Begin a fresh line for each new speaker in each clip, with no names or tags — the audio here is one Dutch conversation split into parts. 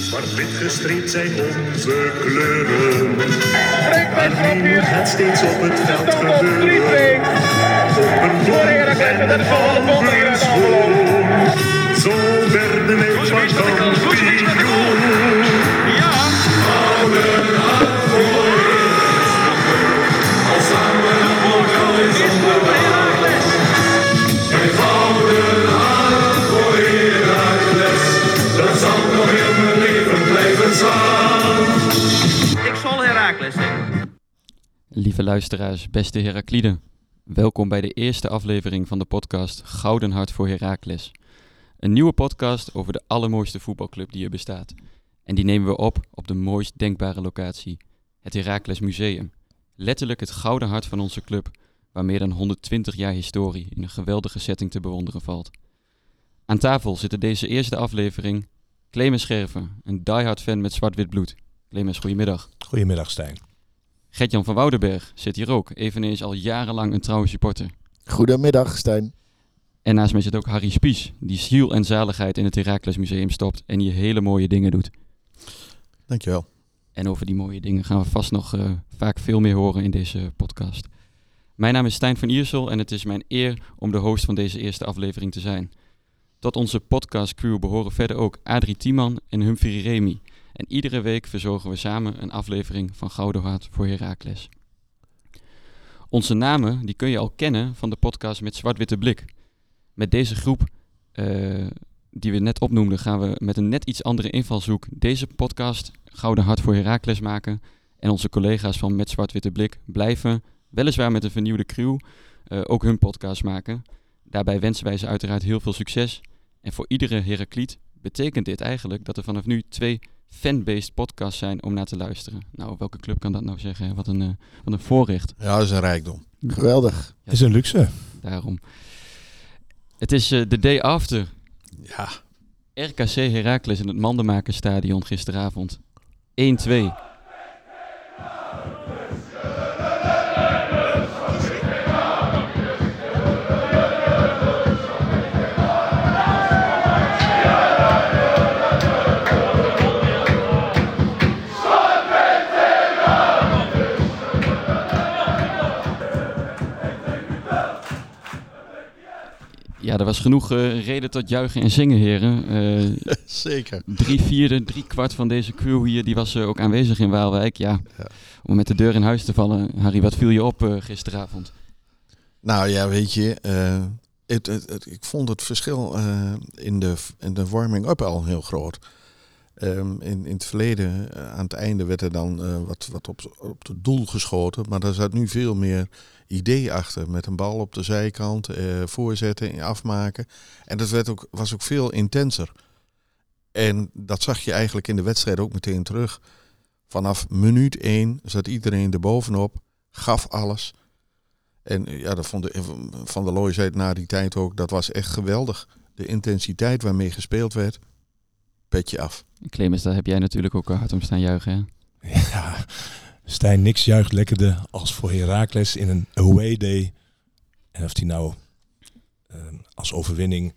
Zwart-wit gestreept zijn onze kleuren. Maar nu het steeds op het veld gebeuren. Op een blond en gouden schoon. Zo werden wij van kampioen.
Lieve luisteraars, beste Herakliden. Welkom bij de eerste aflevering van de podcast Gouden Hart voor Herakles. Een nieuwe podcast over de allermooiste voetbalclub die er bestaat. En die nemen we op op de mooist denkbare locatie, het Herakles Museum. Letterlijk het gouden hart van onze club, waar meer dan 120 jaar historie in een geweldige setting te bewonderen valt. Aan tafel zitten deze eerste aflevering Clemens Scherven, een diehard fan met zwart-wit bloed. Clemens, goedemiddag.
Goedemiddag Stijn.
Gertjan van Woudenberg zit hier ook, eveneens al jarenlang een trouwe supporter.
Goedemiddag, Stijn.
En naast mij zit ook Harry Spies, die ziel en zaligheid in het Heracles Museum stopt en hier hele mooie dingen doet.
Dankjewel.
En over die mooie dingen gaan we vast nog eh, vaak veel meer horen in deze podcast. Mijn naam is Stijn van Iersel en het is mijn eer om de host van deze eerste aflevering te zijn. Tot onze podcastcrew behoren verder ook Adrie Tiemann en Humphrey Remy. En iedere week verzorgen we samen een aflevering van Gouden Hart voor Heracles. Onze namen die kun je al kennen van de podcast met Zwart-Witte Blik. Met deze groep eh, die we net opnoemden gaan we met een net iets andere invalshoek deze podcast Gouden Hart voor Heracles maken. En onze collega's van Met Zwart-Witte Blik blijven, weliswaar met een vernieuwde crew, eh, ook hun podcast maken. Daarbij wensen wij ze uiteraard heel veel succes. En voor iedere Herakliet betekent dit eigenlijk dat er vanaf nu twee fan-based podcasts zijn om naar te luisteren. Nou, welke club kan dat nou zeggen? Wat een, eh, wat een voorrecht.
Ja, dat is een rijkdom.
Geweldig.
Ja.
is een luxe.
Daarom. Het is eh, de day after
Ja.
RKC Heracles in het Mandenmakerstadion gisteravond. 1-2. Ja, er was genoeg eh, reden tot juichen en zingen, heren. Eh,
Zeker.
drie vierde, drie kwart van deze crew hier, die was eh, ook aanwezig in Waalwijk. Ja,
Ja.
om met de deur in huis te vallen. Harry, wat viel je op gisteravond?
Nou ja, weet je, het, het, het- ik vond het verschil in, de, in de warming-up al heel groot. Ehm, in, in het verleden, eh, aan het einde, werd er dan eh, wat, wat op, op het doel geschoten. Maar daar zat nu veel meer idee achter. Met een bal op de zijkant, eh, voorzetten, afmaken. En dat werd ook, was ook veel intenser. En dat zag je eigenlijk in de wedstrijd ook meteen terug. Vanaf minuut 1 zat iedereen er bovenop, gaf alles. En ja, dat vond de, Van der Looy zei het na die tijd ook, dat was echt geweldig. De intensiteit waarmee gespeeld werd, petje af.
Clemens, daar heb jij natuurlijk ook hard om staan juichen. Hè?
Ja, Stijn, niks juicht lekkerder als voor Heracles in een away day. En of die nou eh, als overwinning...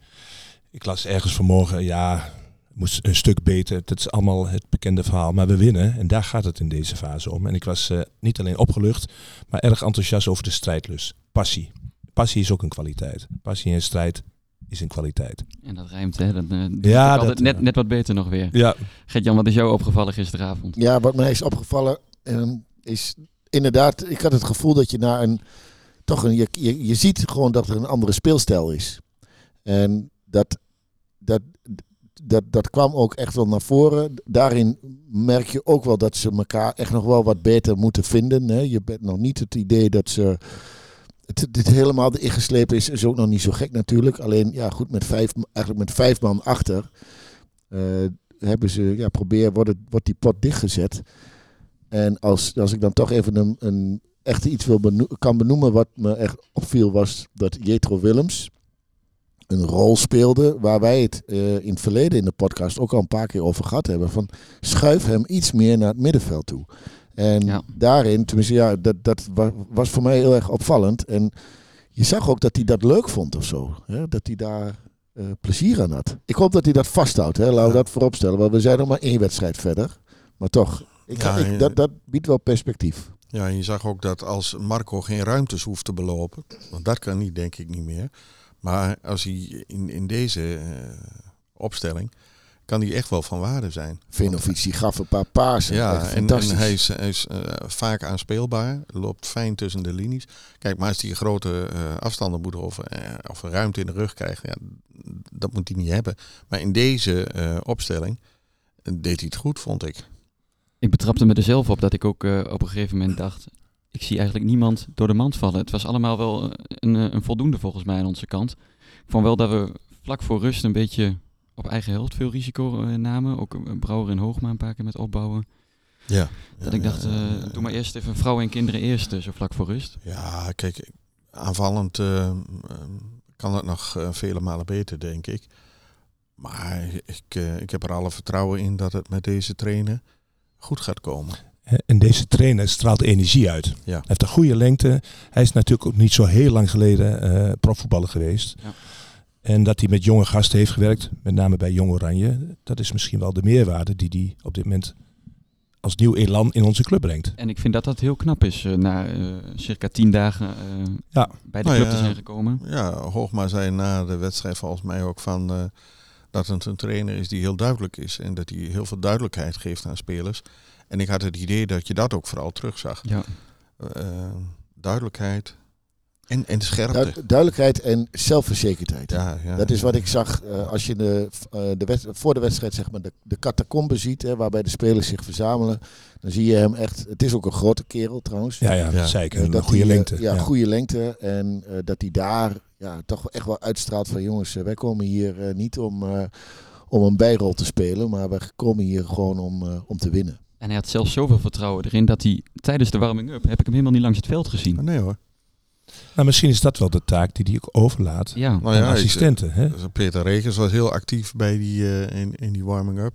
Ik las ergens vanmorgen, ja, moest een stuk beter. Dat is allemaal het bekende verhaal. Maar we winnen en daar gaat het in deze fase om. En ik was eh, niet alleen opgelucht, maar erg enthousiast over de strijdlust. Passie. Passie is ook een kwaliteit. Passie en strijd is een kwaliteit.
En dat rijmt, hè? Dat, eh,
Ja,
ook altijd
dat,
net, net wat beter nog weer.
Ja,
Gert-Jan, wat is jou opgevallen gisteravond?
Ja, wat mij is opgevallen ehm, is inderdaad, ik had het gevoel dat je naar een, toch een, je, je, je ziet gewoon dat er een andere speelstijl is. En dat, dat, dat, dat kwam ook echt wel naar voren. Daarin merk je ook wel dat ze elkaar echt nog wel wat beter moeten vinden. Hè. Je bent nog niet het idee dat ze het, dit helemaal erin geslepen is, is ook nog niet zo gek natuurlijk. Alleen, ja goed, met vijf, eigenlijk met vijf man achter eh, hebben ze, ja, probeer, wordt, het, wordt die pot dichtgezet. En als, als ik dan toch even een, een echt iets wil kan benoemen wat me echt opviel, was dat Jetro Willems een rol speelde waar wij het eh, in het verleden in de podcast ook al een paar keer over gehad hebben. Van schuif hem iets meer naar het middenveld toe. En
Ja.
daarin, tenminste ja, dat, dat wa- was voor mij heel erg opvallend. En je zag ook dat hij dat leuk vond of zo. Hè? Dat hij daar eh, plezier aan had. Ik hoop dat hij dat vasthoudt. Hè. Laten we
Ja.
dat voorop stellen. Want we zijn nog maar één wedstrijd verder. Maar toch, ik,
Ja,
ik- dat, dat biedt wel perspectief.
Ja, en je zag ook dat als Marco geen ruimtes hoeft te belopen, want dat kan niet, denk ik niet meer. Maar als hij in, in deze eh, opstelling, kan hij echt wel van waarde zijn.
Vinovic die gaf een paar paarsen.
Ja, en, en
fantastisch.
hij is, hij is eh, vaak aanspeelbaar, loopt fijn tussen de linies. Kijk, maar als hij grote eh, afstanden moet of, eh, of een ruimte in de rug krijgt, ja, dat moet hij niet hebben. Maar in deze eh, opstelling deed hij het goed, vond ik.
Ik betrapte me er zelf op dat ik ook eh, op een gegeven moment dacht... Ik zie eigenlijk niemand door de mand vallen. Het was allemaal wel een, een voldoende volgens mij aan onze kant. Ik vond wel dat we vlak voor rust een beetje op eigen helft veel risico eh, namen. Ook eh, Brouwer en Hoogma een paar keer met opbouwen.
Ja.
Dat ik dacht, eh, doe maar eerst even vrouwen en kinderen eerst, zo vlak voor rust.
Ja, kijk, aanvallend kan het nog vele malen beter, denk ik. Maar ik, ik heb er alle vertrouwen in dat het met deze trainer goed gaat komen.
Hè, En deze trainer straalt energie uit.
Ja.
Hij heeft een goede lengte. Hij is natuurlijk ook niet zo heel lang geleden eh profvoetballer geweest.
Ja.
En dat hij met jonge gasten heeft gewerkt, met name bij Jong Oranje, dat is misschien wel de meerwaarde die hij op dit moment als nieuw elan in onze club brengt.
En ik vind dat dat heel knap is, eh, na eh, circa tien dagen eh,
Ja.
bij de
Nou
club
ja.
te zijn gekomen.
Ja, Hoogma zei na de wedstrijd volgens mij ook van eh, dat het een trainer is die heel duidelijk is. En dat hij heel veel duidelijkheid geeft aan spelers. En ik had het idee dat je dat ook vooral terugzag.
Ja.
Eh, duidelijkheid en, en scherpte.
Du- duidelijkheid en zelfverzekerdheid.
ja, ja.
Dat is wat ik zag eh, als je de, eh, de voor de wedstrijd zeg maar, de, de catacombe ziet, hè, waarbij de spelers zich verzamelen. Dan zie je hem echt, het is ook een grote kerel trouwens.
Ja, ja,
Ja.
zeker. Een
dat
goede
hij, eh,
lengte.
Ja,
ja.
goede lengte. En eh, dat hij daar ja, toch echt wel uitstraalt van jongens, wij komen hier niet om, eh, om een bijrol te spelen, maar wij komen hier gewoon om, eh, om te winnen.
En hij had zelfs zoveel vertrouwen erin dat hij tijdens de warming-up, heb ik hem helemaal niet langs het veld gezien.
Ah, nee hoor.
Nou, misschien is dat wel de taak die hij ook overlaat
Ja,
Nou
aan
ja, ik-
assistenten. Hè?
Dus Peter Regens was heel actief bij die, eh, in, in die warming-up.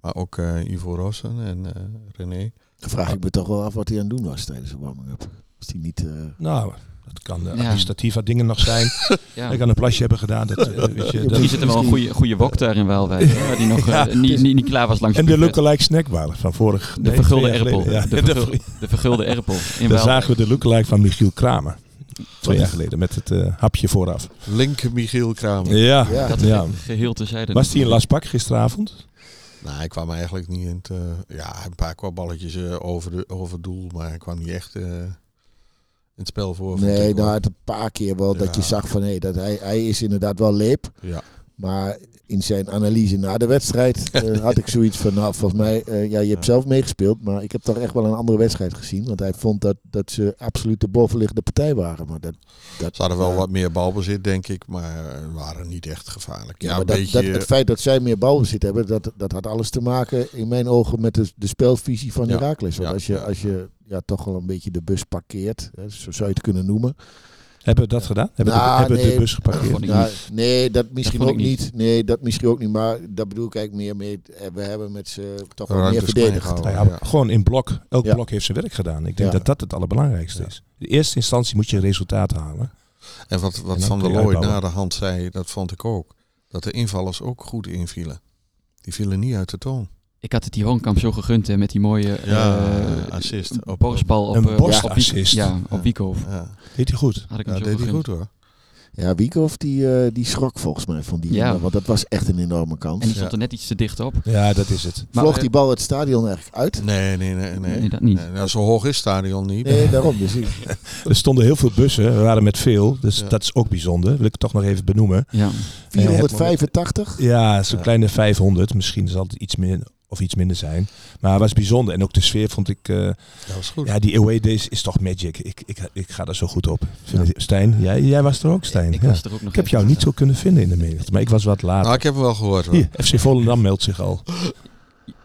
Maar ook eh, Ivo Rossen en eh, René.
Dan vraag ik me toch wel af wat hij aan het doen was tijdens de warming-up. Was hij niet... eh,
Nou, dat kan eh,
Ja.
administratieve dingen nog zijn.
ja.
Hij kan een plasje hebben gedaan. Dat, eh, weet je, dat-
zit er wel een goede, goede wok daar in waar die nog
Ja,
eh, niet, niet, niet klaar was langs
en de lookalike snackbar van vorig
De
nee,
vergulde erpel. de,
de-
vergul- de vergulde erpel in
Daar zagen we de lookalike van Michiel Kramer. Twee jaar geleden met het eh, hapje vooraf.
Link Michiel Kramer.
Ja,
Ja.
Dat
ja.
geheel terzijde.
Was hij in Laspak gisteravond?
Nou, hij kwam eigenlijk niet in het... eh, ja, een paar kwabballetjes eh, over, de, over het doel. Maar hij kwam niet echt eh, in het spel voor.
nee, nou, het een paar keer wel dat je zag van hé, dat hij, hij is inderdaad wel leep.
Ja.
Maar in zijn analyse na de wedstrijd eh, had ik zoiets van, nou, volgens mij, eh, ja, je hebt zelf meegespeeld, maar ik heb toch echt wel een andere wedstrijd gezien. Want hij vond dat, dat ze absoluut de bovenliggende partij waren. Maar dat, dat,
Ze hadden wel wat meer balbezit, denk ik. Maar eh, waren niet echt gevaarlijk.
Ja,
Ja,
maar
een
dat,
beetje...
dat, het feit dat zij meer balbezit hebben, dat, dat had alles te maken in mijn ogen met de, de spelvisie van
Ja.
Heracles. Want
Ja.
als je, als je ja, toch wel een beetje de bus parkeert, hè, zo zou je het kunnen noemen.
Hebben we dat gedaan? Hebben,
Nou,
we, hebben
nee.
de bus geparkeerd?
Nee, dat misschien ook niet.
niet.
Nee, dat misschien ook niet. Maar dat bedoel ik eigenlijk meer mee. eh, We hebben met ze toch wel meer verdedigd.
Nou ja,
Ja.
Gewoon in blok. Elk
Ja.
blok heeft zijn werk gedaan. Ik denk
Ja.
dat dat het allerbelangrijkste
Ja.
is. In eerste instantie moet je resultaat halen.
En wat, wat
En
Van der Looy na de hand zei, dat vond ik ook. Dat de invallers ook goed invielen. Die vielen niet uit de toon.
Ik had het die Hoornkamp zo gegund hè, met die mooie
Ja,
eh,
assist op-
borstbal op,
Een
eh, op
borstassist.
Wiek- Ja, op
Ja.
Wiekhoff.
Ja,
Deed hij goed.
Had ik hem
ja
zo
deed hij goed hoor.
Ja, Wiekhoff die, eh, die schrok volgens mij van die.
Ja.
jongen, Want dat was echt een enorme kans.
En die stond
Ja.
er net iets te dicht op.
Ja, dat is het.
Maar,
Vloog
eh,
die bal het stadion eigenlijk uit?
Nee, nee, nee. Nee,
Nee, dat niet.
Nee, nou, zo hoog is het stadion niet.
Nee, daarom. Dus ik,
Er stonden heel veel bussen. We waren met veel. Dus
Ja.
dat is ook bijzonder. Wil ik toch nog even benoemen.
Ja.
485?
Ja, zo'n
Ja.
kleine 500. Misschien zal het iets meer of iets minder zijn. Maar het was bijzonder. En ook de sfeer vond ik... eh,
Dat was goed.
ja, die away days is toch magic. Ik, ik, ik ga er zo goed op. Stijn, jij, jij was er ook, Stijn.
Ik
Ja.
was er ook nog
Ik heb jou niet zo kunnen vinden in de menigte. Maar ik was wat later.
Nou, ik heb hem wel gehoord hoor.
Hier, FC Volendam meldt zich al.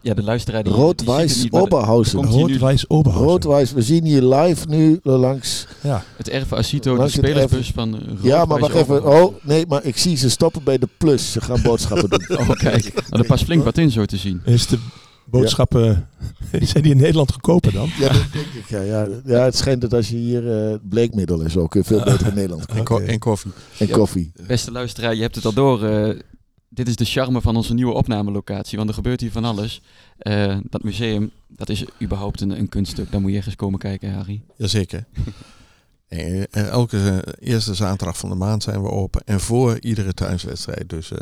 Ja, de luisteraar die...
Rood-Wijs Oberhausen.
Rood-Wijs Oberhausen.
Rood-Wijs, we zien hier live nu langs.
Ja.
Het Erve Asito, de spelersbus van uh,
Ja, maar wacht even. Oh, nee, maar ik zie ze stoppen bij de plus. Ze gaan boodschappen doen.
Oh, kijk. Oh, er past flink wat in zo te zien.
Is de boodschappen, zijn die in Nederland goedkoper dan?
Ja, dat denk ik. Ja, ja. ja, het schijnt dat als je hier eh, bleekmiddel is ook eh, veel beter in Nederland.
En, ko- en koffie.
En
Ja.
koffie.
Beste luisteraar, je hebt het al door. eh, dit is de charme van onze nieuwe opnamelocatie, want er gebeurt hier van alles. Eh, dat museum, dat is überhaupt een, een kunststuk. Daar moet je ergens komen kijken, Harry.
Jazeker. Eh, eh, elke eerste zaterdag van de maand zijn we open. En voor iedere thuiswedstrijd. Dus eh,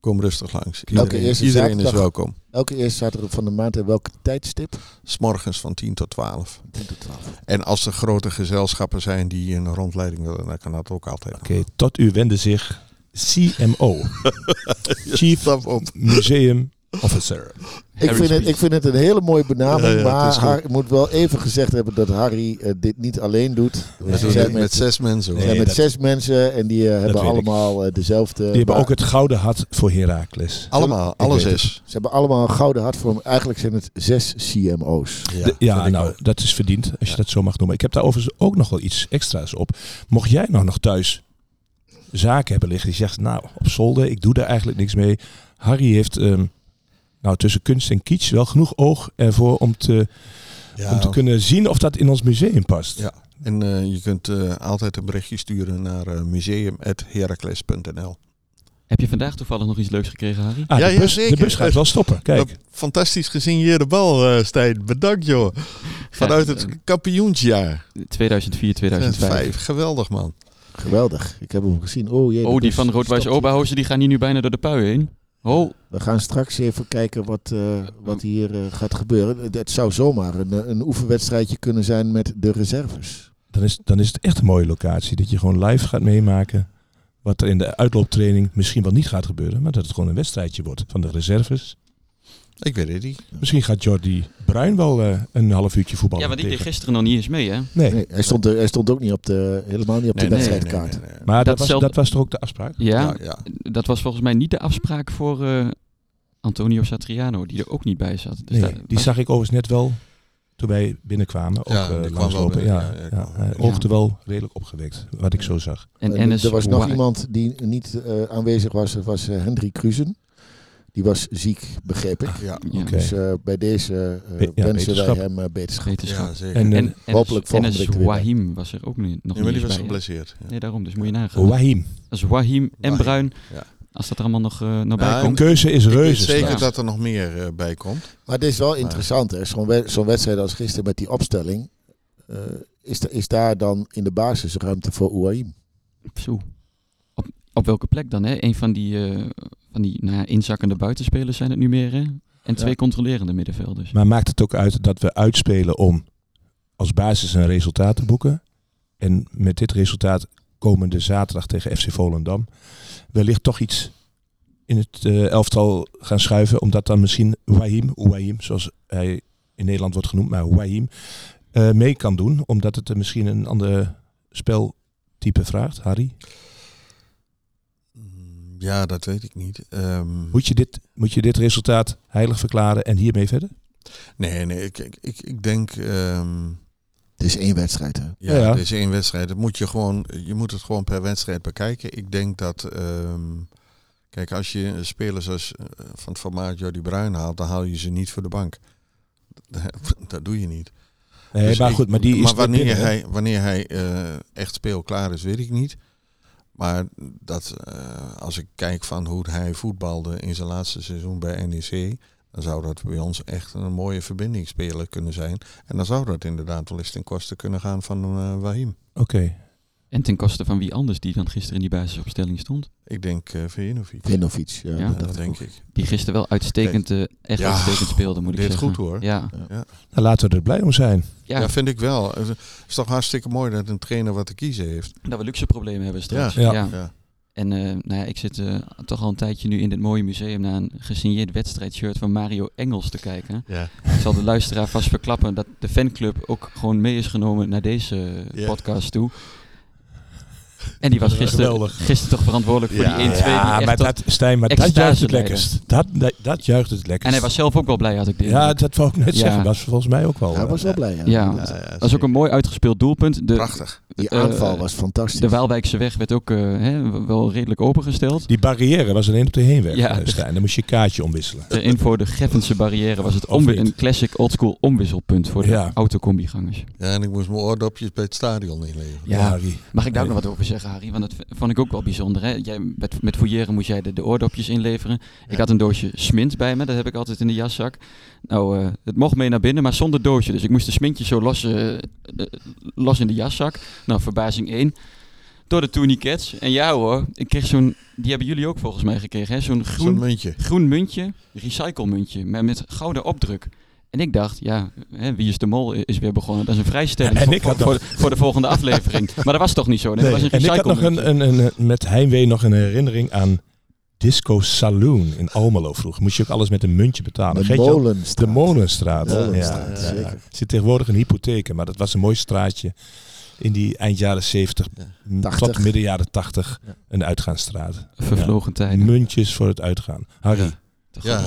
kom rustig langs.
Elke
Iedereen,
eerste
iedereen is welkom.
Elke eerste zaterdag van de maand en welke tijdstip?
S'morgens van 10 tot 12.
10 tot 12.
En als er grote gezelschappen zijn die een rondleiding willen, dan kan dat ook altijd.
Oké, tot u wende zich CMO. Chief. Museum Officer.
Ik vind, het, ik vind het een hele mooie benaming,
Ja, ja, het
maar. Har- ik moet wel even gezegd hebben dat Harry eh, dit niet alleen doet. Ze
doen
zijn
met zes mensen.
we
hoor.
zijn
Nee,
met
dat-
zes mensen en die eh, hebben allemaal eh, dezelfde...
Die hebben ook het gouden hart voor Heracles.
Allemaal, alle zes.
Ze hebben allemaal een gouden hart voor hem. Eigenlijk zijn het zes CMO's.
Ja,
De- nou, dat is verdiend, als je dat zo mag noemen. Ik heb daar overigens ook nog wel iets extra's op. Mocht jij nou nog thuis zaken hebben liggen die zegt, nou, op zolder, ik doe daar eigenlijk niks mee. Harry heeft, ehm, nou, tussen kunst en kitsch wel genoeg oog ervoor om te,
Ja,
om te kunnen zien of dat in ons museum past.
Ja. En eh, je kunt eh, altijd een berichtje sturen naar uh, museum.heracles.nl.
Heb je vandaag toevallig nog iets leuks gekregen, Harry?
Ah,
Ja,
de,
ja,
bus,
zeker.
de bus gaat wel stoppen. Kijk,
Dat fantastisch gesigneerde bal, eh Stijn. Bedankt joh. Vanuit het kampioensjaar.
2004, 2005.
Vijf. Geweldig man.
Geweldig. Ik heb hem gezien. Oh, jee,
Oh, die van Roodwijs. Oberhausen, die gaan hier nu bijna door de pui heen. Oh,
We gaan straks even kijken wat, eh, wat hier eh, gaat gebeuren. Het zou zomaar een, een oefenwedstrijdje kunnen zijn met de reserves.
dan is, dan is het echt een mooie locatie. Dat je gewoon live gaat meemaken wat er in de uitlooptraining misschien wel niet gaat gebeuren. Maar dat het gewoon een wedstrijdje wordt van de reserves.
Ik weet het niet.
Misschien gaat Jordi Bruin wel eh, een half uurtje voetballen.
ja, want die deed gisteren nog niet eens mee, hè?
Nee,
Nee, hij, stond er, hij stond ook niet op de, helemaal niet op de
Nee,
wedstrijdkaart.
nee, nee, nee.
maar dat,
Dat
was, dat was toch ook de afspraak?
Ja,
Ja, ja.
dat was volgens mij niet de afspraak voor eh, Antonio Satriano, die er ook niet bij zat. Dus daar-
die zag ik overigens net wel toen wij binnenkwamen. Ook
Ja,
eh,
die kwam
langslopen.
wel.
Ja, hij oogde wel redelijk opgewekt, wat ik zo zag.
en
er was nog iemand die niet eh, aanwezig was. Dat was eh, Hendrik Kruzen. Die was ziek, begreep ik.
Ja,
Oké.
Dus eh, bij deze eh,
Be- ja,
wensen wij hem eh, beterschap.
ja zeker.
En,
En, en
hopelijk volgende week weer.
Wahim was er ook niet, nog
Ja, maar
niet
die was geblesseerd. Ja.
Nee, daarom. Dus moet je nagaan.
Wahim.
Dat is Wahim en
Wahim,
Bruin.
ja.
Als dat er allemaal nog eh naar bij
Ja,
De
komt.
keuze is reuze.
zeker dat er nog meer eh, bij komt.
Maar het is wel interessant, hè? Zo'n wed- zo'n wedstrijd als gisteren met die opstelling. eh, is, is daar dan in de basis ruimte voor Ouahim?
Zo. Op, op welke plek dan? Hè? Een van die, eh, van die nou ja, inzakkende buitenspelers zijn het nu meer. Hè? En twee
Ja.
controlerende middenvelders.
Maar maakt het ook uit dat we uitspelen om als basis een resultaat te boeken? En met dit resultaat komende zaterdag tegen FC Volendam wellicht toch iets in het eh, elftal gaan schuiven. Omdat dan misschien Wahim, Ouahim, zoals hij in Nederland wordt genoemd, maar Wahim, eh, mee kan doen. Omdat het er misschien een ander speltype vraagt, Harry.
Ja, dat weet ik niet. Ehm,
Moet je dit, moet je dit resultaat heilig verklaren en hiermee verder?
nee, nee, ik, ik, ik, ik denk... ehm,
Het is één wedstrijd, hè?
Ja, er is één wedstrijd. Dat moet je, gewoon, je moet het gewoon per wedstrijd bekijken. Ik denk dat... ehm, kijk, als je spelers als, eh, van het formaat Jordi Bruin haalt... dan haal je ze niet voor de bank. Dat doe je niet.
Nee,
Dus
maar goed, maar die is
maar wanneer
binnen, hè?
hij, wanneer hij eh, echt speelklaar is, weet ik niet. Maar dat, eh, als ik kijk van hoe hij voetbalde in zijn laatste seizoen bij NEC... dan zou dat bij ons echt een mooie verbindingsspeler kunnen zijn. En dan zou dat inderdaad wel eens ten koste kunnen gaan van eh, Wahim.
Oké.
En ten koste van wie anders die dan gisteren in die basisopstelling stond.
Ik denk eh Vejinovic.
Vinovic. Ja,
Ja,
dat
Dat
dacht ik
denk ik.
Die gisteren wel uitstekend, eh, echt
Ja,
uitstekend speelde, moet ik
deed
zeggen.
goed, hoor.
Ja,
Nou, laten we er blij om zijn.
ja,
Ja, vind ik wel. Het is toch hartstikke mooi dat een trainer wat te kiezen heeft.
dat we luxe problemen hebben straks.
Ja.
Ja.
Ja.
En eh, nou ja, ik zit eh, toch al een tijdje nu in dit mooie museum naar een gesigneerd wedstrijdshirt van Mario Engels te kijken.
Ja.
Ik zal de luisteraar vast verklappen dat de fanclub ook gewoon mee is genomen naar deze
Ja.
podcast toe. En die was gisteren,
geweldig.
gisteren toch verantwoordelijk voor
Ja,
die 1-2. die
Ja,
echt
maar dat, Stijn, maar dat juicht het lekkerst. Dat, dat, dat juicht het lekkerst.
En hij was zelf ook wel blij, had ik dit.
Ja, dat wou ik net
Ja.
zeggen. Dat was volgens mij ook wel.
Hij
eh,
was wel blij, ja.
Ja.
Ja, ja,
dat is ook een mooi uitgespeeld doelpunt. De
Prachtig.
Die
eh,
aanval was fantastisch.
De Waalwijkse weg werd ook eh, hè, wel redelijk opengesteld.
Die barrière was alleen op de heenweg.
Ja.
Stijn. Dan moest je een kaartje omwisselen.
Ter info, de Geffense barrière was het een classic oldschool omwisselpunt voor de
Ja.
autocombigangers.
Ja, en ik moest mijn oordopjes bij het stadion inleveren.
Ja. Mag ik daar ook nog wat over zeggen, Harry? Want dat vond ik ook wel bijzonder. Hè? Jij, met, met fouilleren moest jij de, de oordopjes inleveren. Ik had een doosje smint bij me, dat heb ik altijd in de jaszak. Nou, eh, het mocht mee naar binnen, maar zonder doosje. Dus ik moest de smintje zo los, eh, eh, los in de jaszak. Nou, verbazing 1. Door de tourniquets. En ja hoor, ik kreeg zo'n... Die hebben jullie ook volgens mij gekregen, hè? Zo'n
Zo'n
groen,
muntje.
groen muntje, recycle muntje, maar met gouden opdruk. En ik dacht, ja, hè, Wie is de Mol is weer begonnen. Dat is een vrijstelling
En
voor,
ik had
voor,
nog-
voor, de, voor de volgende aflevering. Maar dat was toch niet zo? Nee, was een
en ik had nog een, een, met heimwee nog een herinnering aan Disco Saloon in Almelo vroeger. Moest je ook alles met een muntje betalen.
de? Molenstraat.
De Molenstraat.
De
Ja,
Molenstraat,
ja, ja.
zeker.
Zit tegenwoordig een hypotheek, maar dat was een mooi straatje in die eind jaren 70 m,
80.
tot midden jaren 80
Ja.
een uitgaansstraat.
Vervlogen tijden.
Muntjes voor het uitgaan. Harry,
Ja.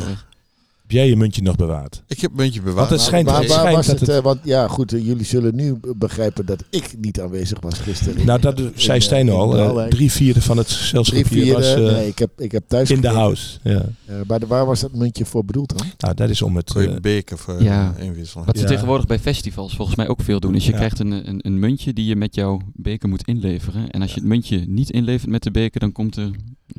Heb jij je muntje nog bewaard?
Ik heb muntje bewaard.
Want het schijnt,
waar
schijnt
was
dat
het?
het...
eh, want ja, goed, eh, jullie zullen nu begrijpen dat ik niet aanwezig was gisteren.
nou, dat zei
in,
Stijn
eh,
al.
in
eh,
Waalwijk.
drie vierde van het gezelschap hier
vierde.
was
nee, ik heb, ik heb thuis
in de house. Ja.
Eh, maar de- waar was dat muntje voor bedoeld dan?
Nou, dat is om het...
Beker voor
Ja.
inwisselen.
Wat ze
Ja.
tegenwoordig bij festivals volgens mij ook veel doen, is je
Ja.
krijgt een, een, een muntje die je met jouw beker moet inleveren. En als je het muntje niet inlevert met de beker, dan komt er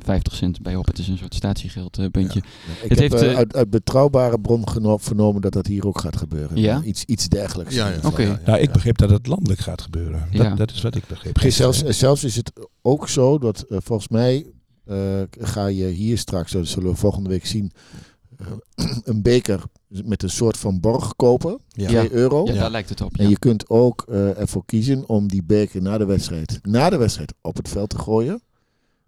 50 cent bij op. Het is een soort statiegeldpuntje.
Ik
Het
heb
heeft,
eh,
eh,
uit, uit betrouwbare bron geno- vernomen dat dat hier ook gaat gebeuren.
Ja?
Iets, iets dergelijks.
Ja, ja.
Oké.
ja, ja,
nou, ik
ja.
begreep dat het landelijk gaat gebeuren.
Ja.
Dat, dat is wat ik begreep.
Zelfs, eh, zelfs is het ook zo dat eh, volgens mij eh, ga je hier straks, dat zullen we volgende week zien, eh, een beker met een soort van borg kopen.
Ja.
2 euro.
Ja,
Ja.
daar lijkt het op.
En
Ja.
je kunt ook eh, ervoor kiezen om die beker na de wedstrijd, na de wedstrijd op het veld te gooien.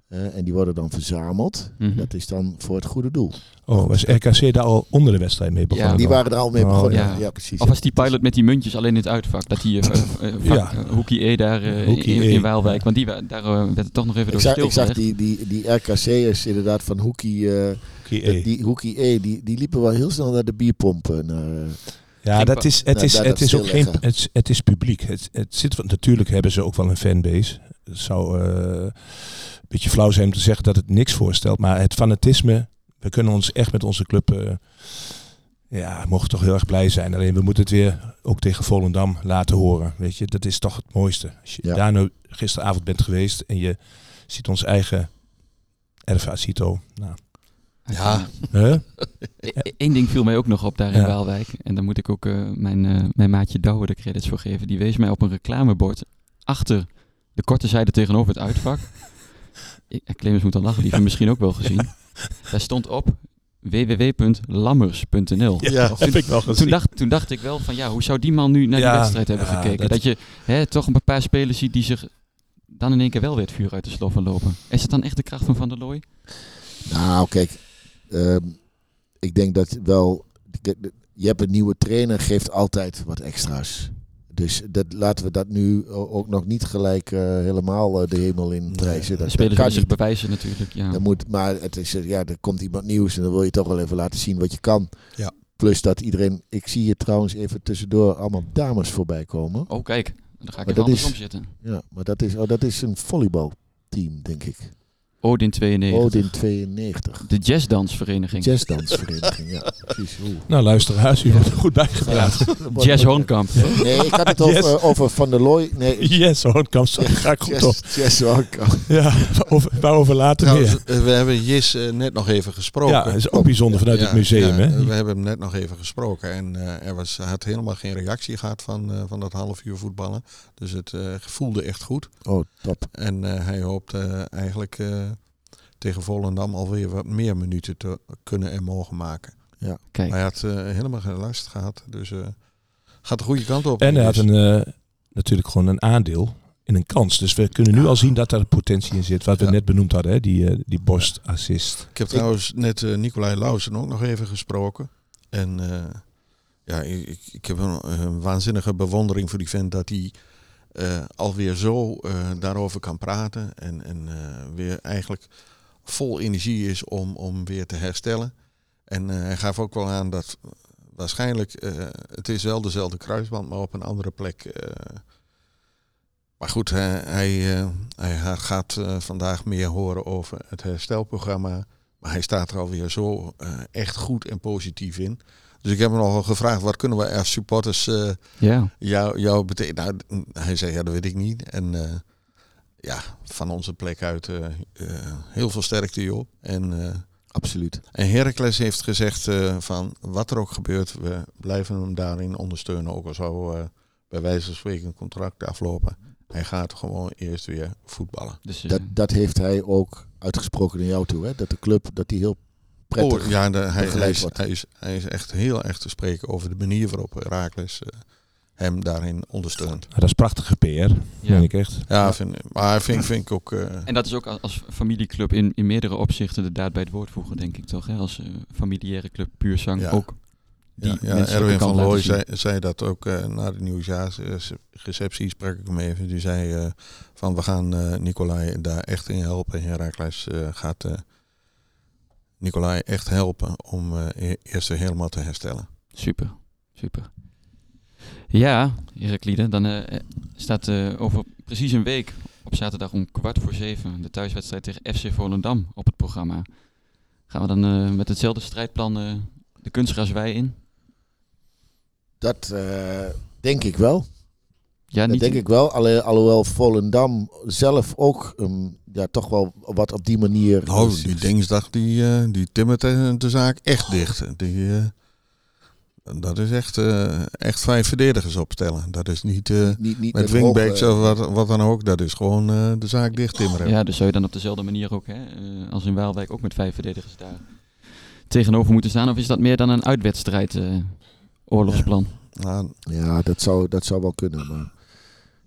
Eh, en die worden dan verzameld.
Mhm.
Dat is dan voor het goede doel.
Oh, was RKC daar al onder de wedstrijd mee begonnen?
Ja,
Die waren er al mee
Oh,
begonnen.
ja.
Ja, precies.
Of was die pilot met die muntjes alleen in het uitvak? Dat die vak,
Ja.
Hoekie E daar
Hoekie
in,
E,
in Waalwijk.
ja.
Want die, daar werd het toch nog even door
zag, ik zag die, die, die RKC'ers inderdaad van Hoekie, eh,
Hoekie E.
die Hoekie E, die, die liepen wel heel snel naar de bierpompen. Naar,
Ja, dat is, het is, het is ook geen, het, is- het is publiek. Het, het zit, natuurlijk hebben ze ook wel een fanbase. Het zou eh, een beetje flauw zijn om te zeggen dat het niks voorstelt. Maar het fanatisme, we kunnen ons echt met onze club, eh, ja, mogen toch heel erg blij zijn. Alleen we moeten het weer ook tegen Volendam laten horen. Weet je, dat is toch het mooiste. Als je
Ja.
daar nu gisteravond bent geweest en je ziet ons eigen RVA Cito. Nou,
Ja.
hè?
Eén ding viel mij ook nog op daar in
Ja.
Waalwijk. En daar moet ik ook eh, mijn, eh, mijn maatje Douwe de credits voor geven. Die wees mij op een reclamebord achter de korte zijde tegenover het uitvak. Ik, Clemens moet al lachen, die heeft hem misschien ook wel gezien. Daar stond op www.lammers.nl.
Ja.
dat heb ik wel gezien.
Toen dacht, toen dacht ik wel van ja, hoe zou die man nu naar
Ja,
die wedstrijd hebben
ja,
gekeken?
dat-
Dat, je hè, toch een paar spelers ziet die zich dan in één keer wel weer het vuur uit de sloffen lopen. Is het dan echt de kracht van Van der Looy?
Nou, kijk, ehm, ik denk dat wel. Je hebt een nieuwe trainer, geeft altijd wat extra's. Dus dat, laten we dat nu ook nog niet gelijk eh, helemaal eh, de hemel in prijzen.
De
Dat,
spelers
kan
zich bewijzen natuurlijk. Ja.
Dat moet, maar het is, eh, ja, er komt iemand nieuws en dan wil je toch wel even laten zien wat je kan.
Ja.
Plus dat iedereen. Ik zie hier trouwens even tussendoor allemaal dames voorbij komen.
Oh kijk, dan ga ik
Maar
er
dat is-
zitten.
Ja, maar dat is, oh, dat is een volleybalteam, denk ik.
Odin 92.
Odin 92.
De jazzdansvereniging.
Jazzdansvereniging, ja, precies. Oeh.
Nou, luisteraars, u wordt er goed bijgepraat.
Jazz Hornkamp.
Nee, ik had het over,
Yes.
over Van der Looy. Nee,
Yes, Hornkamp, sorry, ga ik goed op.
Jazz, Hornkamp.
Ja, waarover, waarover later
Trouwens,
meer.
eh, we hebben Jis eh, net nog even gesproken.
Ja, dat is ook bijzonder vanuit
Ja,
het museum.
ja,
hè?
We hebben hem net nog even gesproken en eh, er was, hij had helemaal geen reactie gehad van, eh, van dat half uur voetballen. Dus het eh, voelde echt goed.
Oh, top.
En eh, hij hoopt eh, eigenlijk eh, tegen Volendam alweer wat meer minuten te kunnen en mogen maken.
Kijk,
Hij had eh, helemaal geen last gehad, dus eh, gaat de goede kant op.
En hij had
Dus-
een, eh, natuurlijk gewoon een aandeel in een kans. Dus we kunnen nu al zien dat daar potentie in zit. Wat we
Ja.
net benoemd hadden, hè? die, eh, die borstassist.
Ik heb trouwens net eh, Nicolai Lausen ook nog even gesproken. En eh, ja, ik, ik- heb een, een waanzinnige bewondering voor die vent dat hij eh, alweer zo eh, daarover kan praten. En, en eh, weer eigenlijk vol energie is om, om weer te herstellen. En eh, hij gaf ook wel aan dat waarschijnlijk, eh, het is wel dezelfde kruisband, maar op een andere plek eh, maar goed, hij, hij, eh, hij gaat eh, vandaag meer horen over het herstelprogramma. Maar hij staat er alweer zo eh, echt goed en positief in. Dus ik heb hem nogal gevraagd, wat kunnen we als supporters eh,
Ja,
jou, jou betekenen? Nou, hij zei, ja, dat weet ik niet. En eh, ja, van onze plek uit eh, eh, heel veel sterkte, joh. En, eh,
Absoluut.
en Heracles heeft gezegd eh, van, wat er ook gebeurt, we blijven hem daarin ondersteunen. Ook al zou eh, bij wijze van spreken een contract aflopen. Hij gaat gewoon eerst weer voetballen.
dus
Dat, dat heeft hij ook uitgesproken naar jou toe. Hè? Dat de club dat die heel prettig
Oh, ja, de- hij, hij, is,
wordt.
hij, is, hij is echt heel erg te spreken over de manier waarop Heracles eh, hem daarin ondersteunt.
Dat is prachtige PR,
ja.
vind ik echt.
Ja, vind, maar vind, vind ik ook... eh,
En dat is ook als, als familieclub in, in meerdere opzichten de daad bij het woord voegen, denk ik toch? Hè? Als eh, familiaire club puur zang
Ja.
ook. Die
Ja, Erwin van Looy zei, zei dat ook eh, na de nieuwjaarsreceptie, sprak ik hem even. Die zei eh, van we gaan eh Nicolai daar echt in helpen. Heracles eh, gaat eh Nicolai echt helpen om eh, e- eerst helemaal te herstellen.
Super, super. Ja, Heraklide, dan eh, staat eh, over precies een week op zaterdag om kwart voor zeven de thuiswedstrijd tegen FC Volendam op het programma. Gaan we dan eh, met hetzelfde strijdplan eh, de kunstgraswei in?
Dat eh, denk ik wel.
Ja,
Dat
niet
denk ik wel. Alhoewel Volendam zelf ook ehm, ja, toch wel wat op die manier...
Nou, die dinsdag die, eh die timmert de, zaak echt dicht. Die, eh, dat is echt, eh, echt vijf verdedigers opstellen. Dat is niet eh,
niet, niet
met wingbacks of wat, wat dan ook. Dat is gewoon eh, de zaak dicht timmeren.
Ja, dus zou je dan op dezelfde manier ook, hè, eh, als in Waalwijk, ook met vijf verdedigers daar tegenover moeten staan? Of is dat meer dan een uitwedstrijd, eh, oorlogsplan?
Nou,
Ja, dat zou, dat zou wel kunnen. Maar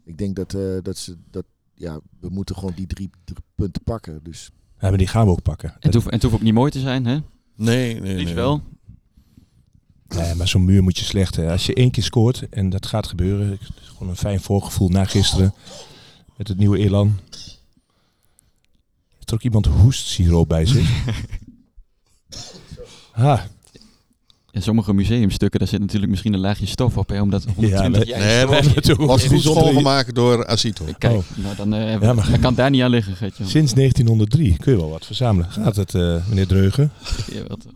ik denk dat, eh, dat ze... Dat, ja, we moeten gewoon die drie, drie punten pakken. Dus
Ja, maar die gaan we ook pakken.
En het hoeft, en het hoeft ook niet mooi te zijn, hè?
nee, nee,
Liefst
nee.
wel.
Nee, maar zo'n muur moet je slecht. Hè. Als je één keer scoort, en dat gaat gebeuren. Gewoon een fijn voorgevoel na gisteren. Met het nieuwe Elan. Heeft er ook iemand hoestsiroop bij zich? ha,
In sommige museumstukken, daar zit natuurlijk misschien een laagje stof op, hè, omdat 120
nee,
jaar
nee,
naartoe.
Was goed schoongemaakt door Asito.
Kijk,
Oh.
nou dan, eh,
Ja, maar-
dan kan het daar niet aan liggen, Gertje.
Sinds 1903 kun je wel wat verzamelen. Gaat het, eh, meneer Dreugen?
Ja, wel toch.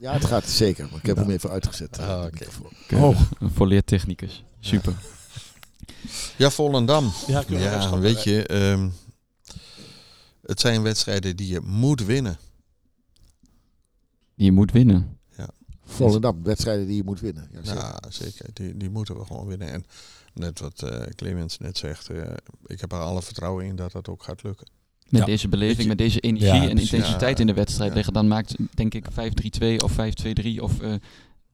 Ja, het gaat zeker. Maar ik heb hem even uitgezet. eh,
Ah.
Oh.
Een volleerd technicus. Super.
Ja, Volendam.
Ja, kun je wel
Ja, weet je, ehm, het zijn wedstrijden die je moet winnen.
Je moet winnen.
Volendam, wedstrijden die je moet winnen. Ja, zeker.
Ja, zeker. Die, die moeten we gewoon winnen. En net wat eh, Clemens net zegt, eh, ik heb er alle vertrouwen in dat dat ook gaat lukken.
Met
Ja.
deze beleving, met deze energie
Ja,
en intensiteit
Ja.
in de wedstrijd
Ja.
leggen, dan maakt denk ik 5-3-2 of 5-2-3 of eh,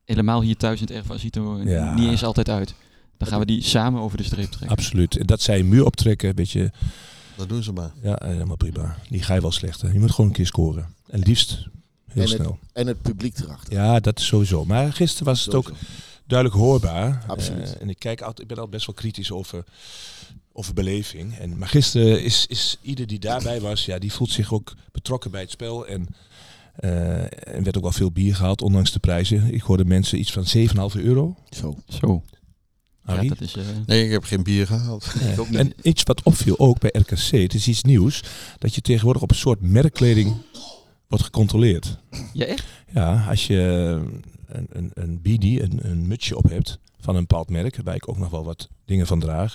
helemaal hier thuis in het Erf Azito eh,
Ja.
niet eens altijd uit. Dan gaan we die samen over de streep trekken.
Absoluut. En dat zij een muur optrekken, weet je,
Dat doen ze maar.
ja, helemaal prima. Die ga je wel slecht. Hè. Je moet gewoon een keer scoren. En liefst heel
En het-
snel.
En het publiek erachter.
Ja, dat is sowieso. Maar gisteren was het ook duidelijk hoorbaar.
Absoluut.
Eh, en ik, kijk altijd, ik ben altijd best wel kritisch over, over beleving. En, maar gisteren is, is ieder die daarbij was, ja, die voelt zich ook betrokken bij het spel. En eh, er werd ook wel veel bier gehaald, ondanks de prijzen. Ik hoorde mensen iets van 7,5 euro.
Zo.
Zo. Ja, dat is... eh,
Nee, ik heb geen bier gehaald.
ik ook niet.
En iets wat opviel ook bij RKC, het is iets nieuws, dat je tegenwoordig op een soort merkkleding wordt gecontroleerd.
Ja, echt?
Ja, als je een, een, een beanie, een, een mutsje op hebt van een bepaald merk, waar ik ook nog wel wat dingen van draag.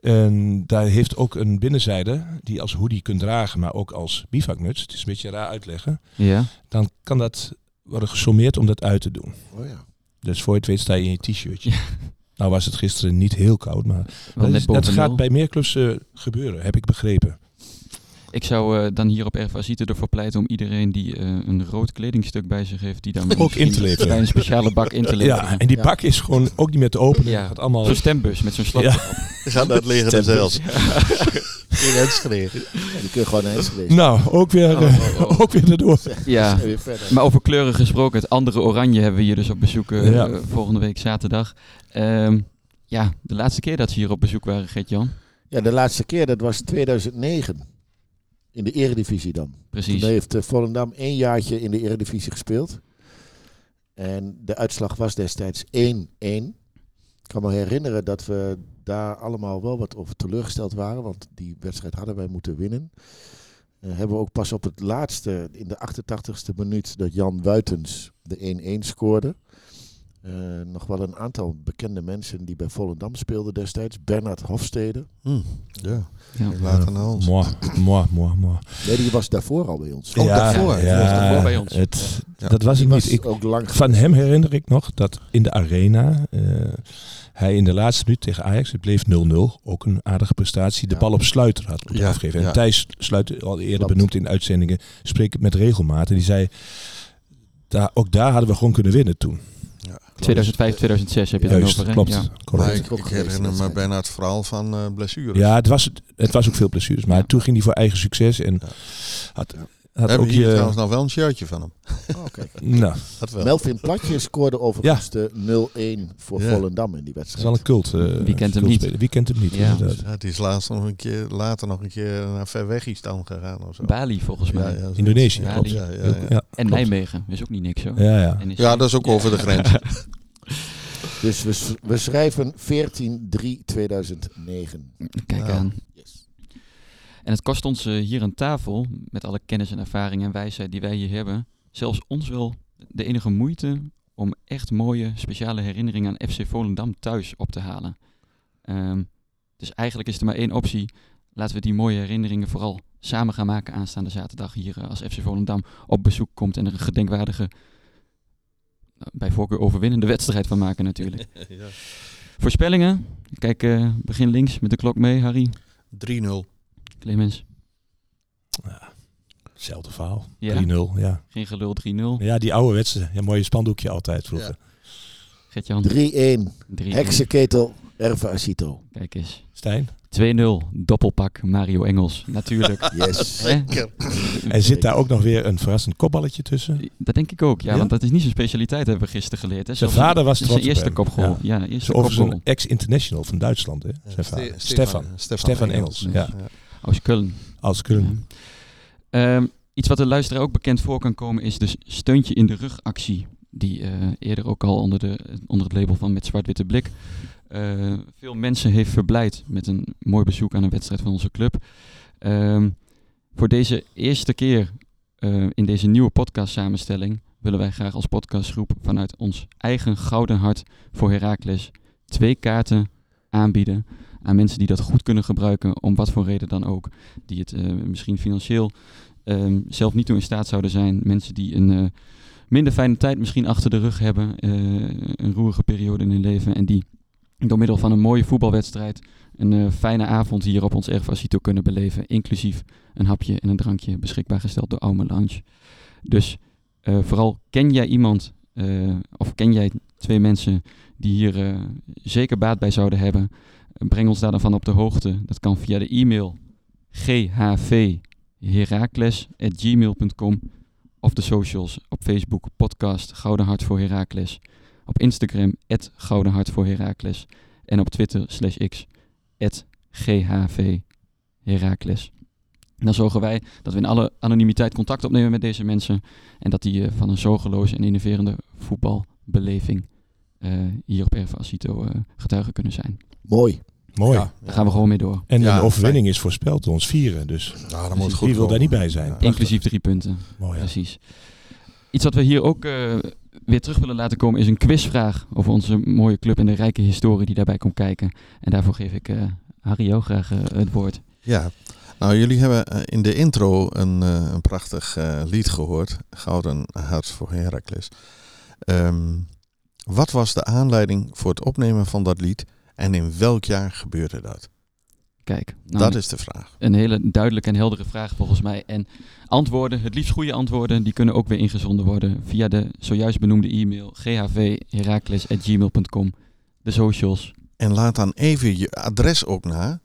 En daar heeft ook een binnenzijde die je als hoodie kunt dragen, maar ook als bivakmuts. Het is een beetje raar uitleggen.
Ja.
Dan kan dat worden gesommeerd om dat uit te doen.
Oh ja.
Dus voor je het weet sta je in je t-shirtje. Nou was het gisteren niet heel koud, maar dat, is- dat gaat bij meer clubs eh, gebeuren, heb ik begrepen.
Ik zou eh, dan hier op Erf Azito ervoor pleiten om iedereen die eh, een rood kledingstuk bij zich heeft, die dan
Ook in te leveren.
bij een speciale bak in te leveren.
Ja, en die
Ja.
bak is gewoon ook niet meer te openen.
Ja.
Gaat allemaal...
Zo'n stembus met zo'n slot.
Ja.
Gaat dat liggen er zelfs. In Enschede.
Ja, die kun je gewoon naar Enschede.
Nou, ook weer,
Oh,
eh,
oh, oh.
ook weer erdoor.
Ja.
Weer.
Maar over kleuren gesproken, het andere oranje hebben we hier dus op bezoek eh,
Ja.
eh, volgende week zaterdag. Ehm, ja, de laatste keer dat ze hier op bezoek waren, Gert-Jan.
Ja, de laatste keer, dat was 2009. In de eredivisie dan.
Precies.
Toen heeft eh, Volendam één jaartje in de eredivisie gespeeld. En de uitslag was destijds 1-1. Ik kan me herinneren dat we daar allemaal wel wat over teleurgesteld waren. Want die wedstrijd hadden wij moeten winnen. Eh, hebben we ook pas op het laatste, in de 88ste minuut, dat Jan Wuitens de 1-1 scoorde. Eh, nog wel een aantal bekende mensen die bij Volendam speelden destijds. Bernard Hofstede.
Hm, ja,
Ja.
later naar ons.
Moi, moi, moi, moi.
Nee, die was daarvoor al bij ons.
Oh, daarvoor.
Ja,
was daarvoor bij ons.
Het,
Ja.
Dat was
Die
ik
was
niet. Ik,
ook lang
van hem herinner ik nog dat in de arena eh, hij in de laatste minuut tegen Ajax, het bleef 0-0, ook een aardige prestatie, de
Ja.
bal op sluiter had moeten
Ja,
afgeven. En
ja.
Thijs Sluiter, al eerder
Klopt.
benoemd in uitzendingen, spreekt met regelmaat. En die zei, daar, ook daar hadden we gewoon kunnen winnen toen.
2005, 2006 heb je het dan
Juist,
over. hè?
klopt.
Ja.
Maar
correct.
ik, ik herinner me bijna het verhaal van eh blessures.
Ja, het was, het was ook veel blessures. Maar
Ja.
toen ging hij voor eigen succes en
Ja.
had, had
hebben
ook
hier
je...
trouwens nog wel een shirtje van hem.
Oh, kijk.
Nou,
Dat wel.
Melvin Platje scoorde overigens de 0-1 voor
Ja.
Volendam in die
dat is
wedstrijd.
wel een cult. eh,
Wie kent hem niet?
Wie kent hem niet?
Ja.
inderdaad.
Ja, die is laatst nog een keer, later nog een keer naar Verwegistan gegaan of zo.
Bali volgens mij.
Ja, ja, zoiets.
Indonesië,
Ja,
klopt.
ja, ja,
Ja,
ja.
En
klopt.
Nijmegen. Is ook niet niks hoor.
Ja, ja.
Ja, dat is ook over de grens.
Dus we, schrijven 14-3-2009.
Kijk
Ja.
aan.
Yes.
En het kost ons eh, hier aan tafel, met alle kennis en ervaring en wijsheid die wij hier hebben, zelfs ons wel de enige moeite om echt mooie, speciale herinneringen aan FC Volendam thuis op te halen. Ehm, dus eigenlijk is er maar één optie. Laten we die mooie herinneringen vooral samen gaan maken aanstaande zaterdag hier eh, als FC Volendam op bezoek komt en er een gedenkwaardige, nou, bij voorkeur overwinnende wedstrijd van maken natuurlijk.
Ja.
Voorspellingen? Kijk, eh, begin links met de klok mee, Harry.
3-0.
Clemens.
Hetzelfde verhaal.
Ja.
3-0, ja.
Geen gelul 3-0.
Ja, die oude wedstrijd. Ja, mooie spandoekje altijd vroeger.
Gert-Jan.
3-1.
3
Heksenketel, Erva Asito.
Kijk eens.
Stijn?
2-0. Doppelpak Mario Engels. Natuurlijk.
Yes.
En zit daar ook nog weer een verrassend kopballetje tussen?
Dat denk ik ook. Ja,
Ja?
want dat is niet zijn specialiteit, hebben we gisteren geleerd. Hè?
Zijn vader was
zijn
trots op
eerste
hem.
kopgoal.
Ja.
Ja, eerste kopgoal.
zijn ex-international van Duitsland, hè? Zijn vader.
Ste-
Stefan. Stefan Engels, ja.
Aus Köln.
Als Köln.
Ehm, iets wat de luisteraar ook bekend voor kan komen is dus steuntje in de rug actie. Die eh, eerder ook al onder, de, onder het label van Met Zwart-Witte Blik eh, veel mensen heeft verblijd met een mooi bezoek aan een wedstrijd van onze club. Ehm, voor deze eerste keer eh, in deze nieuwe podcast samenstelling willen wij graag als podcastgroep vanuit ons eigen gouden hart voor Heracles twee kaarten aanbieden aan mensen die dat goed kunnen gebruiken, om wat voor reden dan ook. Die het eh, misschien financieel ehm, zelf niet toe in staat zouden zijn. Mensen die een eh, minder fijne tijd misschien achter de rug hebben, eh, een roerige periode in hun leven en die door middel van een mooie voetbalwedstrijd een fijne avond hier op ons erf Asito kunnen beleven, inclusief een hapje en een drankje beschikbaar gesteld door Aume Lounge. Dus vooral ken jij iemand of ken jij twee mensen die hier zeker baat bij zouden hebben, breng ons daar dan van op de hoogte. Dat kan via de e-mail ghvherakles.gmail.com of de socials op Facebook podcast Gouden Hart voor Herakles. Op Instagram Gouden Hart voor Herakles. En op Twitter slash x GHV Herakles. Dan zorgen wij dat we in alle anonimiteit contact opnemen met deze mensen. En dat die eh, van een zorgeloze en innoverende voetbalbeleving eh, hier op Erva eh, getuigen kunnen zijn.
Mooi.
Mooi.
Ja,
Daar gaan we gewoon mee door.
En
Ja,
de overwinning is voorspeld door ons vieren. Dus
Nou, dat moet goed
wie wil daar niet bij zijn?
Ja.
Inclusief drie punten.
mooi.
Precies. Iets wat we hier ook eh, weer terug willen laten komen is een quizvraag over onze mooie club en de rijke historie die daarbij komt kijken. En daarvoor geef ik eh Harry jou graag eh, het woord.
Ja, nou jullie hebben in de intro een, eh, een prachtig eh, lied gehoord. Gouden Hart voor Heracles. Ehm, wat was de aanleiding voor het opnemen van dat lied en in welk jaar gebeurde dat?
Kijk, nou,
dat is de vraag.
een hele duidelijke en heldere vraag volgens mij. En antwoorden, het liefst goede antwoorden, die kunnen ook weer ingezonden worden via de zojuist benoemde e-mail ghvherakles.gmail.com, de socials.
En laat dan even je adres ook na.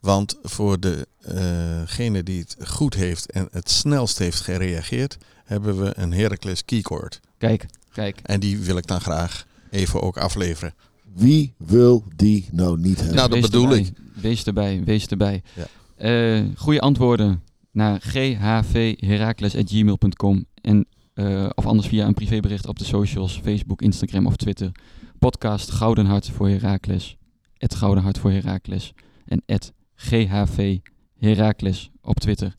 Want voor degene die het goed heeft en het snelst heeft gereageerd, hebben we een Heracles keycord.
Kijk, kijk.
En die wil ik dan graag even ook afleveren.
Wie wil die nou niet hebben?
Nou, dat
Wees
bedoel
erbij,
ik.
Wees erbij, wees erbij.
Ja.
Eh, goede antwoorden naar ghvherakles.gmail.com en, eh, of anders via een privébericht op de socials, Facebook, Instagram of Twitter. podcast Gouden Hart voor Heracles, het Gouden Hart voor Heracles en het GHV Heracles op Twitter.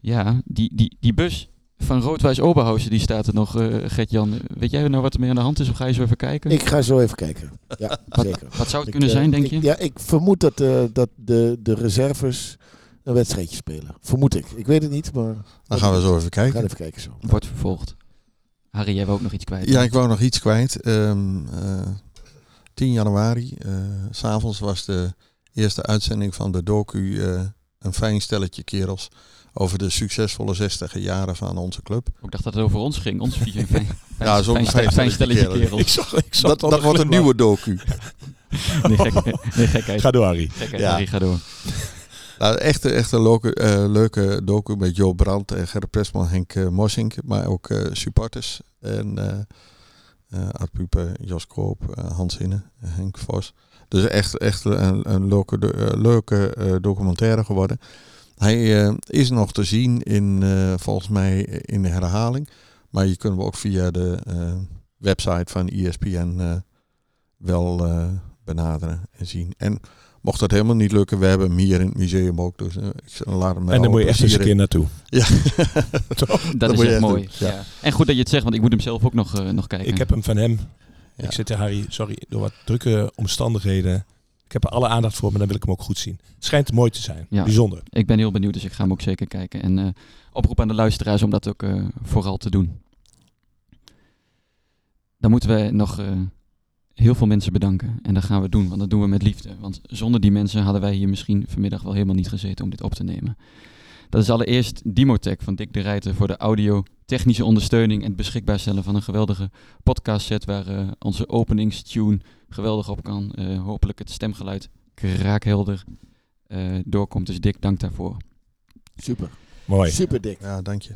Ja, die, die, die bus van Roodwijs Oberhausen, die staat er nog, eh Gert-Jan. Weet jij nou wat er mee aan de hand is of ga je zo even kijken?
Ik ga zo even kijken. Ja,
wat,
zeker.
wat zou het
Ik,
kunnen
eh,
zijn, denk
ik-
je?
Ja, ik vermoed dat, eh, dat de, de reserves een wedstrijdje spelen. Vermoed ik. Ik weet het niet, maar
Dan gaan we zo even kijken.
gaan even kijken zo.
Wordt vervolgd. Harry, jij wou ook nog iets kwijt.
Ja,
hè?
ik wou nog iets kwijt. Ehm, eh, 10 januari, eh, s s'avonds was de eerste uitzending van de docu eh, Een fijn stelletje kerels over de succesvolle 60 jaren van onze club.
Ik dacht dat het over ons ging. Ons vier. Fijn,
Ja, zo'n
fijn,
fijn
fijn stelletje kerels.
zag, ik
Dat, dat wordt een nieuwe docu.
Nee, gek, nee, gekheid.
Ga door, Harry.
Gekheid,
Ja.
Harry, ga door.
Nou, echt, echt een leuke, eh, leuke docu met Jo Brandt en Gerrit Presman, Henk uh, Mossink, maar ook eh, supporters. En eh eh, Art Pupe, Jos Koop, Hans Inne, Henk Vos. Dus echt, echt een, een leuke, eh, leuke eh, documentaire geworden. Hij eh, is nog te zien in, eh, volgens mij in de herhaling. Maar je kunt hem ook via de eh, website van ESPN eh, wel eh, benaderen en zien. En mocht dat helemaal niet lukken, we hebben hem hier in het museum ook. Dus ik zal- laat hem
En dan moet je echt eens een keer naartoe.
Ja.
Dat
Dat
is echt mooi. Ja.
ja.
En goed dat je het zegt, want ik moet hem zelf ook nog, eh, nog kijken.
Ik heb hem van hem. Ik zit er, Harry, sorry, door wat drukke omstandigheden. Ik heb er alle aandacht voor, maar dan wil ik hem ook goed zien. Het schijnt mooi te zijn.
Ja.
Bijzonder.
Ik ben heel benieuwd, dus ik ga hem ook zeker kijken. En eh, oproep aan de luisteraars om dat ook eh, vooral te doen. Dan moeten we nog eh, heel veel mensen bedanken. En dat gaan we doen, want dat doen we met liefde. Want zonder die mensen hadden wij hier misschien vanmiddag wel helemaal niet gezeten om dit op te nemen. Dat is allereerst Dimotech van Dick de Rijter voor de audio, technische ondersteuning en het beschikbaar stellen van een geweldige podcastset waar eh, onze openingstune geweldig op kan. Eh, hopelijk het stemgeluid kraakhelder eh, doorkomt. Dus Dick, dank daarvoor.
Super.
Mooi.
Super dik.
Ja, dank je.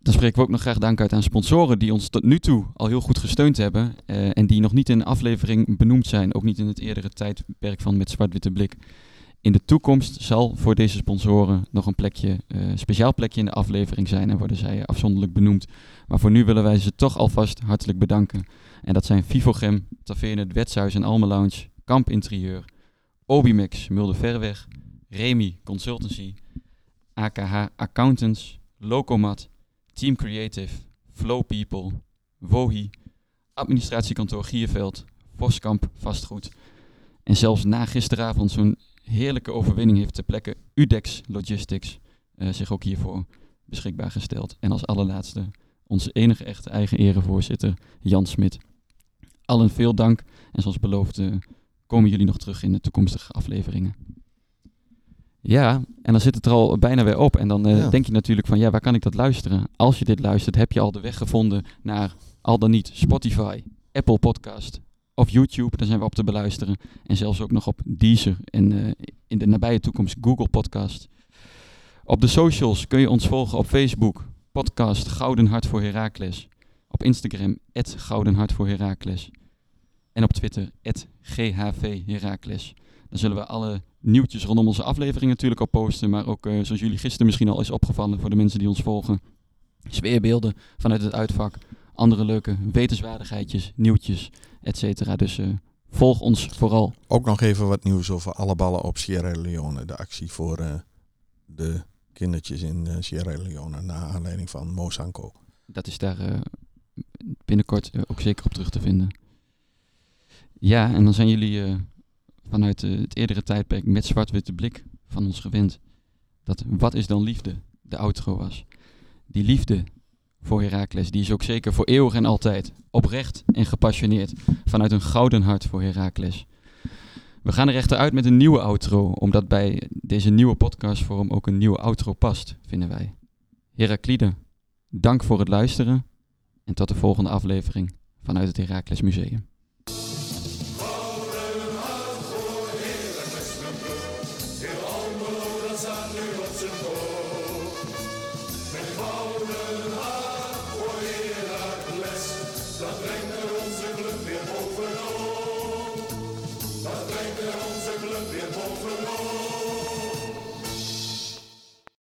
Dan spreken we ook nog graag dank uit aan sponsoren die ons tot nu toe al heel goed gesteund hebben. eh, en die nog niet in de aflevering benoemd zijn. Ook niet in het eerdere tijdperk van Met Zwart-Witte Blik. In de toekomst zal voor deze sponsoren nog een plekje, eh, speciaal plekje in de aflevering zijn. En worden zij afzonderlijk benoemd. Maar voor nu willen wij ze toch alvast hartelijk bedanken. En dat zijn Vivogem, Taverne Het Wetshuis en Alme Lounge, Kamp Interieur, Obimax, Mulder Verweg, Remy Consultancy, AKH Accountants, Locomat, Team Creative, Flow People, Wohi, administratiekantoor Gierveld, Voskamp Vastgoed. En zelfs na gisteravond zo'n heerlijke overwinning heeft ter plekke Udex Logistics eh, zich ook hiervoor beschikbaar gesteld. En als allerlaatste onze enige echte eigen erevoorzitter Jan Smit. Allen veel dank en zoals beloofd eh, komen jullie nog terug in de toekomstige afleveringen. Ja, en dan zit het er al bijna weer op. En dan eh,
Ja.
denk je natuurlijk van, ja, waar kan ik dat luisteren? Als je dit luistert, heb je al de weg gevonden naar al dan niet Spotify, Apple Podcast of YouTube. Daar zijn we op te beluisteren. En zelfs ook nog op Deezer en eh, in de nabije toekomst Google Podcast. Op de socials kun je ons volgen op Facebook, podcast Gouden Hart voor Heracles. Op Instagram, Gouden Hart voor Heracles. En op Twitter, GHV Heracles. Dan zullen we alle nieuwtjes rondom onze aflevering natuurlijk op posten. Maar ook, eh, zoals jullie gisteren misschien al is opgevallen voor de mensen die ons volgen. Sfeerbeelden vanuit het uitvak. Andere leuke wetenswaardigheidjes, nieuwtjes, et cetera. Dus eh, volg ons vooral.
Ook nog even wat nieuws over alle ballen op Sierra Leone. De actie voor eh, de kindertjes in eh, Sierra Leone. Naar aanleiding van Mosanko.
Dat is daar binnenkort ook zeker op terug te vinden. Ja, en dan zijn jullie vanuit het eerdere tijdperk met zwart-witte blik van ons gewend. Dat wat is dan liefde? De outro was. Die liefde voor Heracles, die is ook zeker voor eeuwig en altijd. Oprecht en gepassioneerd. Vanuit een gouden hart voor Heracles. We gaan er echter uit met een nieuwe outro, omdat bij deze nieuwe podcastvorm ook een nieuwe outro past, vinden wij. Heraklide, dank voor het luisteren en tot de volgende aflevering vanuit het Heracles Museum.